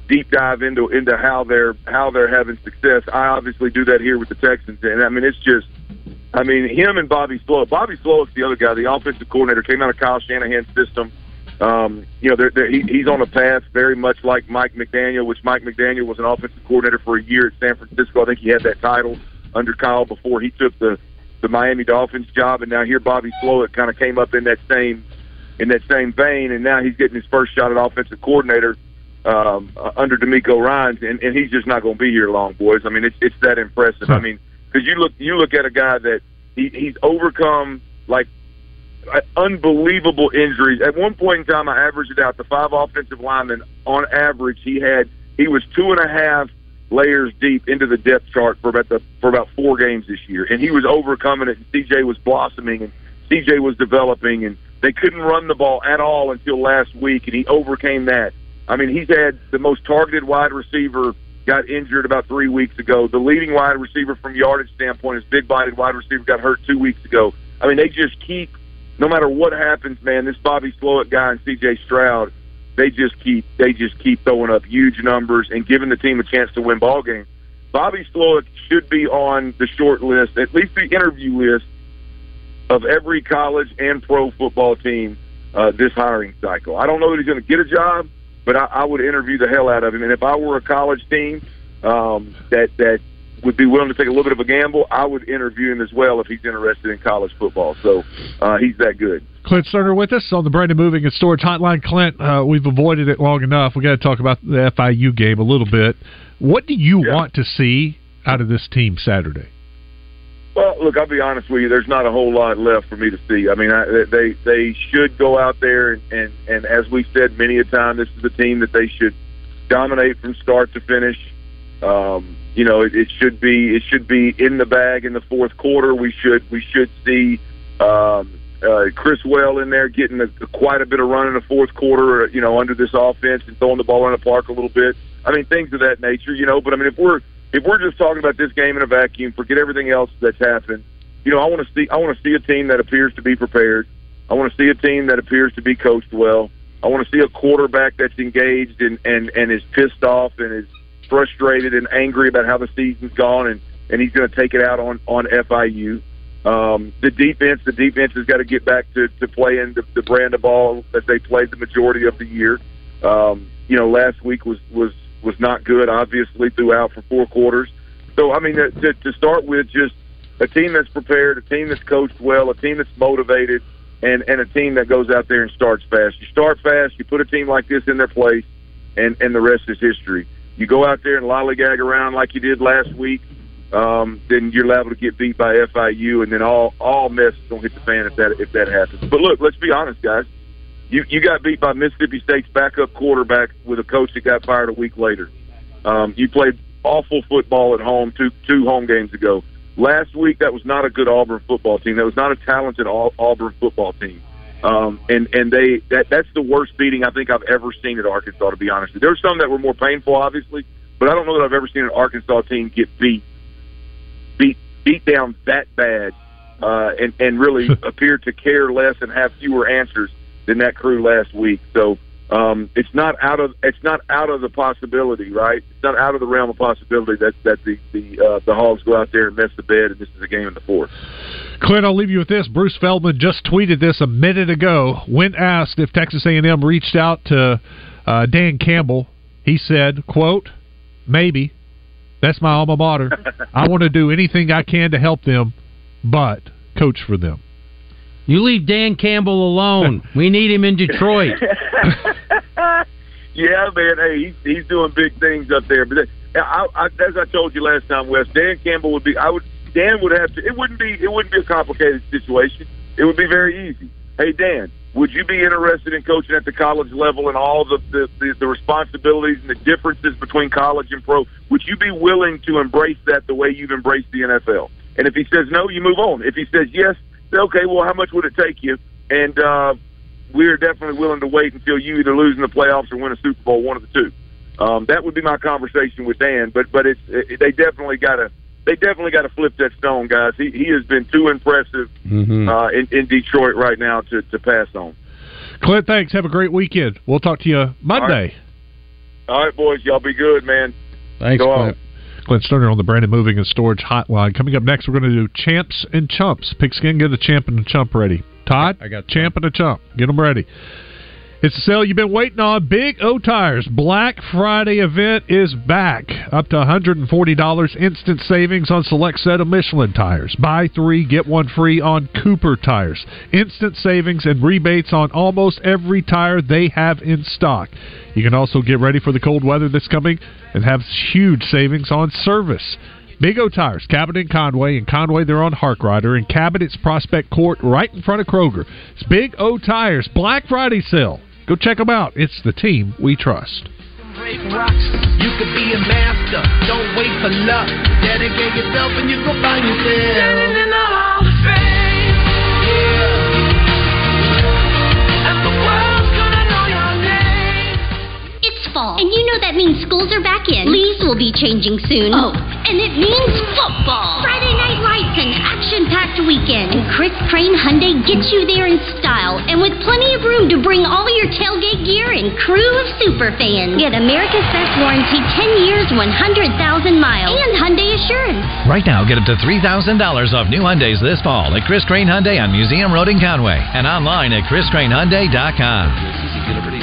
deep dive into into how they're how they're having success. I obviously do that here with the Texans, and I mean it's just. I mean, him and Bobby Slow. Bobby Slow is the other guy, the offensive coordinator, came out of Kyle Shanahan's system. Um, you know, they're, they're, he, he's on a path very much like Mike McDaniel, which Mike McDaniel was an offensive coordinator for a year at San Francisco. I think he had that title under Kyle before he took the the Miami Dolphins job, and now here Bobby Slowik kind of came up in that same in that same vein, and now he's getting his first shot at offensive coordinator um, uh, under DeMeco Ryans, and, and he's just not going to be here long, boys. I mean, it's it's that impressive. I mean, because you look you look at a guy that he, he's overcome like unbelievable injuries. At one point in time, I averaged it out. The five offensive linemen, on average, he had he was two and a half layers deep into the depth chart for about the for about four games this year, and he was overcoming it. And CJ was blossoming, and CJ was developing, and they couldn't run the ball at all until last week, and he overcame that. I mean, he's had the most targeted wide receiver got injured about three weeks ago. The leading wide receiver from yardage standpoint is big bodied wide receiver got hurt two weeks ago. I mean, they just keep no matter what happens, man, this Bobby Slowik guy and C.J. Stroud, they just keep they just keep throwing up huge numbers and giving the team a chance to win ball games. Bobby Slowik should be on the short list, at least the interview list of every college and pro football team uh, this hiring cycle. I don't know that he's going to get a job, but I, I would interview the hell out of him. And if I were a college team um, that that would be willing to take a little bit of a gamble, I would interview him as well if he's interested in college football. So uh, he's that good. Clint Stoerner with us on the Brandon Moving and Storage Hotline. Clint, uh, we've avoided it long enough. We got to talk about the FIU game a little bit. What do you yeah. want to see out of this team Saturday? Well, look, I'll be honest with you. There's not a whole lot left for me to see. I mean, I, they they should go out there and, and and as we said many a time, this is a team that they should dominate from start to finish. Um, you know, it, it should be it should be in the bag in the fourth quarter. We should we should see um, uh, Criswell in there getting a, quite a bit of run in the fourth quarter. You know, under this offense and throwing the ball around the park a little bit. I mean, things of that nature. You know, but I mean, if we're if we're just talking about this game in a vacuum, forget everything else that's happened. You know, I want to see I want to see a team that appears to be prepared. I want to see a team that appears to be coached well. I want to see a quarterback that's engaged and and and is pissed off and is frustrated and angry about how the season's gone, and and he's going to take it out on on FIU. Um, the defense, the defense has got to get back to, to playing the, the brand of ball that they played the majority of the year. Um, you know, last week was was was not good, obviously throughout for four quarters. So I mean, to, to, start with, just a team that's prepared, a team that's coached well, a team that's motivated, and and a team that goes out there and starts fast. You start fast, you put a team like this in their place, and and the rest is history. You go out there and lollygag around like you did last week, um, then you're liable to get beat by FIU, and then all all mess gonna hit the fan if that if that happens. But look, let's be honest, guys. You you got beat by Mississippi State's backup quarterback with a coach that got fired a week later. Um, you played awful football at home two two home games ago. Last week, that was not a good Auburn football team. That was not a talented Auburn football team. Um, and and they that that's the worst beating I think I've ever seen at Arkansas. To be honest, with you. there were some that were more painful, obviously, but I don't know that I've ever seen an Arkansas team get beat beat beat down that bad uh, and and really appear to care less and have fewer answers than that crew last week. So um, it's not out of it's not out of the possibility, right? It's not out of the realm of possibility that that the the uh, the Hogs go out there and mess the bed, and this is a game in the fourth. Clint, I'll leave you with this. Bruce Feldman just tweeted this a minute ago. When asked if Texas A&M reached out to uh, Dan Campbell, he said, "quote Maybe. That's my alma mater. I want to do anything I can to help them, but coach for them." You leave Dan Campbell alone. we need him in Detroit. yeah, man. Hey, he's he's doing big things up there. But I, I, as I told you last time, Wes, Dan Campbell would be. I would. Dan would have to. It wouldn't be. It wouldn't be a complicated situation. It would be very easy. Hey, Dan, would you be interested in coaching at the college level and all the the, the the responsibilities and the differences between college and pro? Would you be willing to embrace that the way you've embraced the NFL? And if he says no, you move on. If he says yes, okay, well, how much would it take you? And uh, we're definitely willing to wait until you either lose in the playoffs or win a Super Bowl, one of the two. Um, that would be my conversation with Dan. But but it's it, they definitely got to they definitely got to flip that stone, guys. He he has been too impressive Mm-hmm. uh, in, in Detroit right now to to pass on. Clint, thanks. Have a great weekend. We'll talk to you Monday. All right, boys, y'all be good, man. Thanks, Go on. Clint Stoerner on the Brandon Moving and Storage Hotline. Coming up next, we're going to do champs and chumps. Pigskin, get a champ and a chump ready. Todd, I got champ and a chump. Get them ready. It's the sale you've been waiting on. Big O Tires Black Friday event is back. Up to $140 instant savings on select set of Michelin tires. Buy three, get one free on Cooper tires. Instant savings and rebates on almost every tire they have in stock. You can also get ready for the cold weather that's coming and have huge savings on service. Big O Tires, Cabot and Conway. In Conway, they're on Hark Harkrider. In Cabot, it's Prospect Court right in front of Kroger. It's Big O Tires Black Friday sale. Go check them out. It's the team we trust. You could be a master. Don't wait for luck. Dedicate yourself and you go find yourself. Fall, and you know that means schools are back in. Leaves will be changing soon. Oh, and it means football. Friday night lights and action-packed weekend. And Chris Crane Hyundai gets you there in style and with plenty of room to bring all your tailgate gear and crew of super fans. Get America's Best Warranty 10 years, 100,000 miles, and Hyundai Assurance. Right now, get up to $3,000 off new Hyundais this fall at Chris Crane Hyundai on Museum Road in Conway and online at chriscranehyundai.com.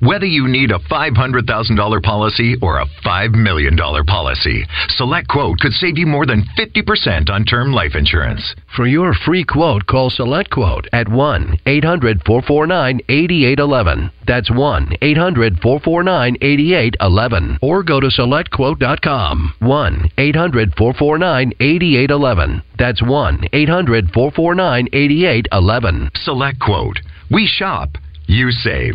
Whether you need a $500,000 policy or a $5 million policy, Select Quote could save you more than 50% on term life insurance. For your free quote, call Select Quote at 1 800 449 8811. That's 1 800 449 8811. Or go to SelectQuote.com. 1 800 449 8811. That's 1 800 449 8811. Select Quote. We shop, you save.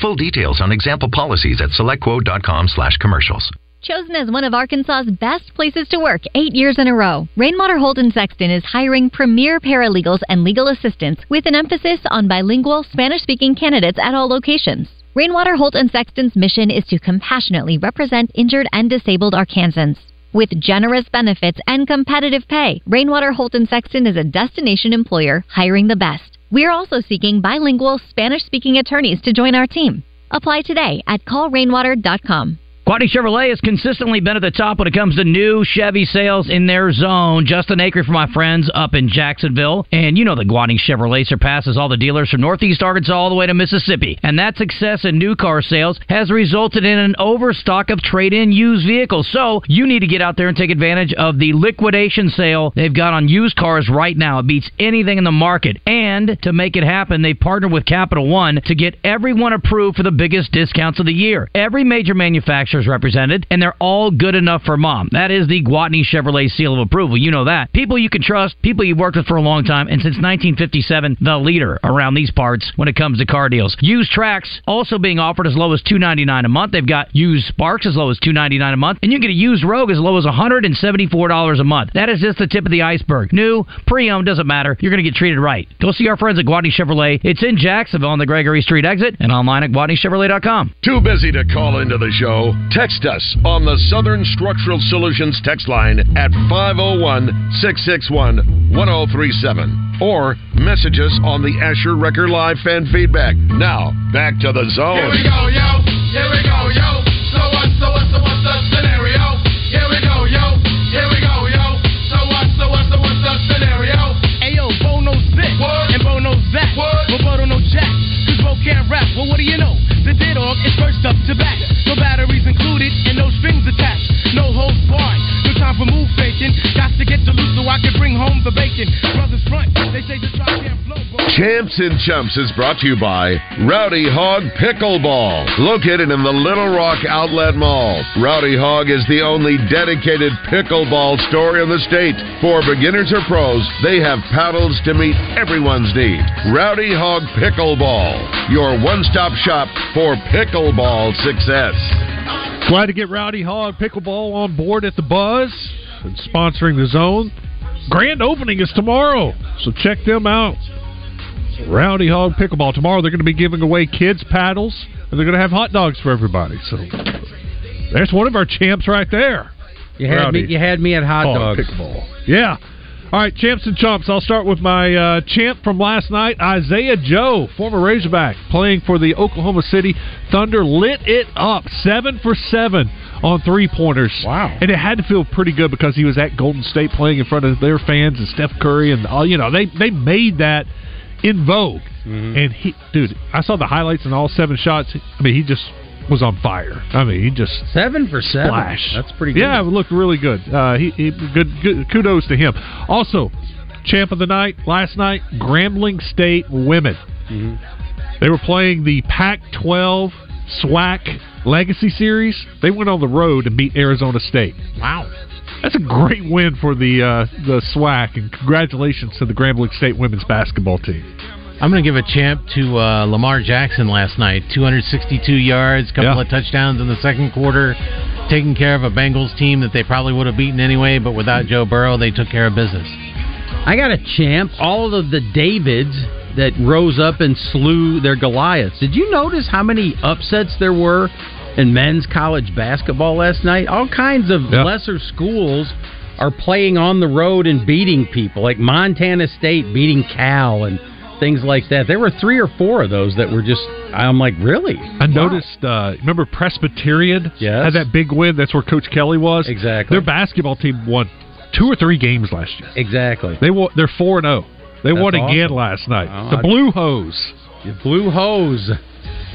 Full details on example policies at selectquote.com slash commercials. Chosen as one of Arkansas's best places to work eight years in a row, Rainwater Holton Sexton is hiring premier paralegals and legal assistants with an emphasis on bilingual Spanish speaking candidates at all locations. Rainwater Holton Sexton's mission is to compassionately represent injured and disabled Arkansans. With generous benefits and competitive pay, Rainwater Holton Sexton is a destination employer hiring the best. We're also seeking bilingual Spanish speaking attorneys to join our team. Apply today at callrainwater.com. Gwatney Chevrolet has consistently been at the top when it comes to new Chevy sales in their zone. Justin Acree for my friends up in Jacksonville. And you know that Gwatney Chevrolet surpasses all the dealers from Northeast Arkansas all the way to Mississippi. And that success in new car sales has resulted in an overstock of trade-in used vehicles. So you need to get out there and take advantage of the liquidation sale they've got on used cars right now. It beats anything in the market. And to make it happen, they partnered with Capital One to get everyone approved for the biggest discounts of the year. Every major manufacturer represented, and they're all good enough for mom. That is the Gwatney Chevrolet seal of approval. You know that. People you can trust, people you've worked with for a long time, and since 1957, the leader around these parts when it comes to car deals. Used tracks also being offered as low as 299 a month. They've got used Sparks as low as 299 a month, and you can get a used Rogue as low as $174 a month. That is just the tip of the iceberg. New, pre-owned, doesn't matter. You're going to get treated right. Go see our friends at Gwatney Chevrolet. It's in Jacksonville on the Gregory Street exit and online at GwatneyChevrolet.com. Too busy to call into the show? Text us on the Southern Structural Solutions text line at 501 661 1037 or message us on the Asher Record Live fan feedback. Now, back to the zone. Here we go, yo. Here we go, yo. Champs and Chumps is brought to you by Rowdy Hog Pickleball, located in the Little Rock Outlet Mall. Rowdy Hog is the only dedicated pickleball store in the state. For beginners or pros, they have paddles to meet everyone's need. Rowdy Hog Pickleball, your one-stop shop for pickleball success. Glad to get Rowdy Hog Pickleball on board at the Buzz and sponsoring the zone. Grand opening is tomorrow, so check them out. Rowdy Hog Pickleball. Tomorrow they're going to be giving away kids' paddles, and they're going to have hot dogs for everybody. So there's one of our champs right there. You had Rowdy me. You had me at hot Hog dogs. Pickleball. Yeah. All right, champs and chumps. I'll start with my uh, champ from last night, Isaiah Joe, former Razorback, playing for the Oklahoma City Thunder, lit it up, seven for seven on three pointers. Wow! And it had to feel pretty good because he was at Golden State playing in front of their fans and Steph Curry and all. You know, they they made that in vogue. And he, dude, I saw the highlights in all seven shots. I mean, he just was on fire. I mean, he just seven for seven. Splash. That's pretty good. Yeah, it looked really good. Uh, he, he good, good. Kudos to him. Also, champ of the night last night, Grambling State women. Mm-hmm. They were playing the Pac-12 SWAC Legacy Series. They went on the road and beat Arizona State. Wow. That's a great win for the uh, the SWAC, and congratulations to the Grambling State women's basketball team. I'm going to give a champ to uh, Lamar Jackson last night. 262 yards, couple Yeah. of touchdowns in the second quarter, taking care of a Bengals team that they probably would have beaten anyway, but without Joe Burrow, they took care of business. I got a champ. All of the Davids that rose up and slew their Goliaths. Did you notice how many upsets there were in men's college basketball last night? All kinds of lesser schools are playing on the road and beating people, like Montana State beating Cal and things like that. There were three or four of those that were just. I'm like, really? I noticed. Uh, remember Presbyterian Yes. had that big win. That's where Coach Kelly was. Exactly. Their basketball team won two or three games last year. Exactly. They won. They're four and zero. They That's won again last night. Oh, the Blue Hose. The Blue Hose.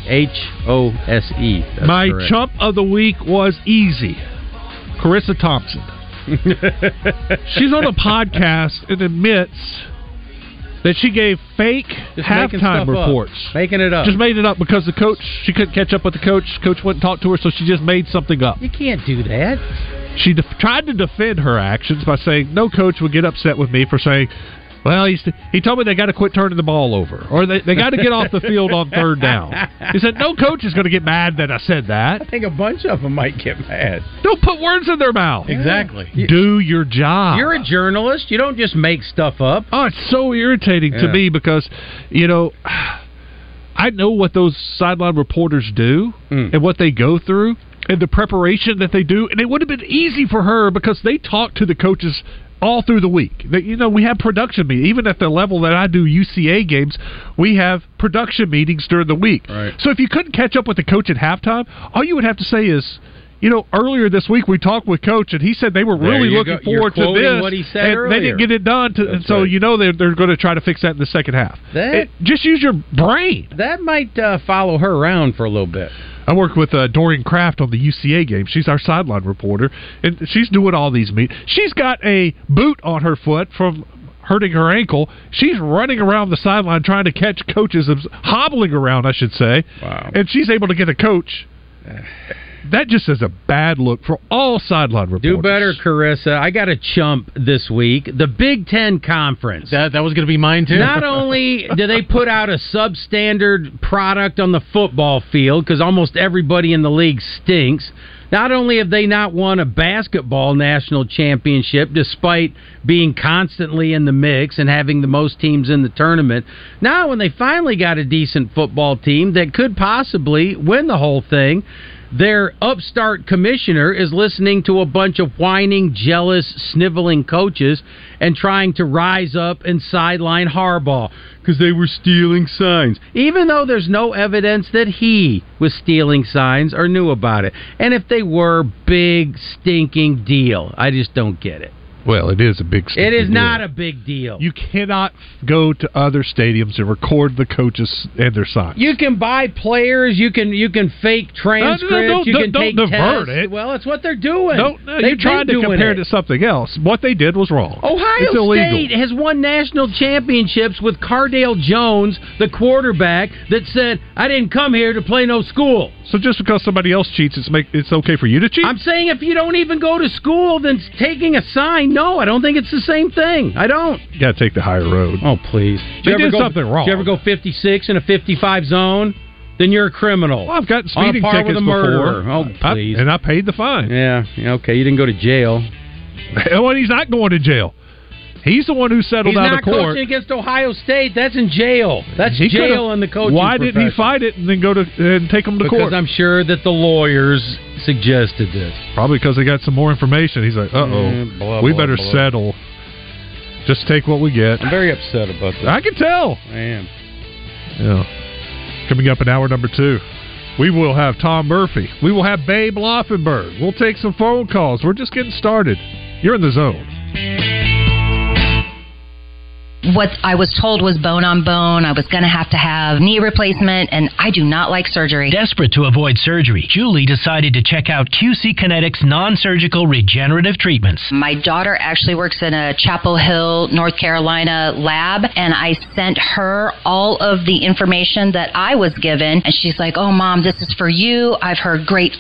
H O S E. My correct. chump of the week was easy. Charissa Thompson. She's on a podcast and admits that she gave fake Just halftime stuff up. reports. Making it up. Just made it up because the coach she couldn't catch up with the coach. Coach wouldn't talk to her, so she just made something up. You can't do that. She def- tried to defend her actions by saying no coach would get upset with me for saying, "Well, he's, he told me they got to quit turning the ball over, or they they got to get off the field on third down." He said, "No coach is going to get mad that I said that. I think a bunch of them might get mad. Don't put words in their mouth. Exactly. Do your job. You're a journalist. You don't just make stuff up. Oh, it's so irritating to me because, you know, I know what those sideline reporters do Hmm. and what they go through and the preparation that they do. And it would have been easy for her because they talk to the coaches all through the week. That you know, we have production meetings. Even at the level that I do UCA games, we have production meetings during the week. Right. So if you couldn't catch up with the coach at halftime, all you would have to say is. You know, earlier this week we talked with Coach, and he said they were really looking go. Forward to this. what he said and they didn't get it done, to, and so right. you know they're, they're going to try to fix that in the second half. That- It- just use your brain. That might uh, follow her around for a little bit. I work with uh, Dorian Kraft on the UCA game. She's our sideline reporter, and she's doing all these meet. She's got a boot on her foot from hurting her ankle. She's running around the sideline trying to catch coaches, hobbling around, I should say. Wow. And she's able to get a coach. That just is a bad look for all sideline reporters. Do better, Charissa. I got a chump this week. The Big Ten Conference. That that was going to be mine too. Not only do they put out a substandard product on the football field because almost everybody in the league stinks. Not only have they not won a basketball national championship despite being constantly in the mix and having the most teams in the tournament, now when they finally got a decent football team that could possibly win the whole thing, their upstart commissioner is listening to a bunch of whining, jealous, sniveling coaches and trying to rise up and sideline Harbaugh because they were stealing signs, even though there's no evidence that he was stealing signs or knew about it. And if they were, big stinking deal. I just don't get it. Well, it is a big. It is deal. not a big deal. You cannot go to other stadiums and record the coaches and their signs. You can buy players. You can you can fake transcripts. don't- you can take divert tests. it. Well, that's what they're doing. Don't, no, you tried to compare it. to something else. What they did was wrong. Ohio it's. State has won national championships with Cardale Jones, the quarterback, that said, "I didn't come here to play no school." So just because somebody else cheats, it's make it's okay for you to cheat. I'm saying if you don't even go to school, then taking a sign, no, I don't think it's the same thing. I don't. You got to take the higher road. Oh please, They you ever did go, something wrong. Did you ever go 56 in a 55 zone? Then you're a criminal. Well, I've gotten On speeding tickets with a murderer. before. Oh I- please. and I paid the fine. yeah. yeah, Okay. You didn't go to jail. well, he's not going to jail. He's the one who settled He's out of court. coaching against Ohio State. That's in jail. That's He jail in the coaching. Why didn't he fight it and then go to and take him to Because court? Because I'm sure that the lawyers suggested this. Probably because they got some more information. He's like, uh oh, we blah, better blah. settle. Just take what we get. I'm very upset about that. I can tell. I am. Yeah. Coming up in hour number two, we will have Tom Murphy. We will have Babe Laufenberg. We'll take some phone calls. We're just getting started. You're in the zone. What I was told was bone on bone. I was going to have to have knee replacement, and I do not like surgery. Desperate to avoid surgery, Julie decided to check out QC Kinetics non surgical regenerative treatments. My daughter actually works in a Chapel Hill, North Carolina lab, and I sent her all of the information that I was given. And she's like, Oh, mom, this is for you. I've heard great things.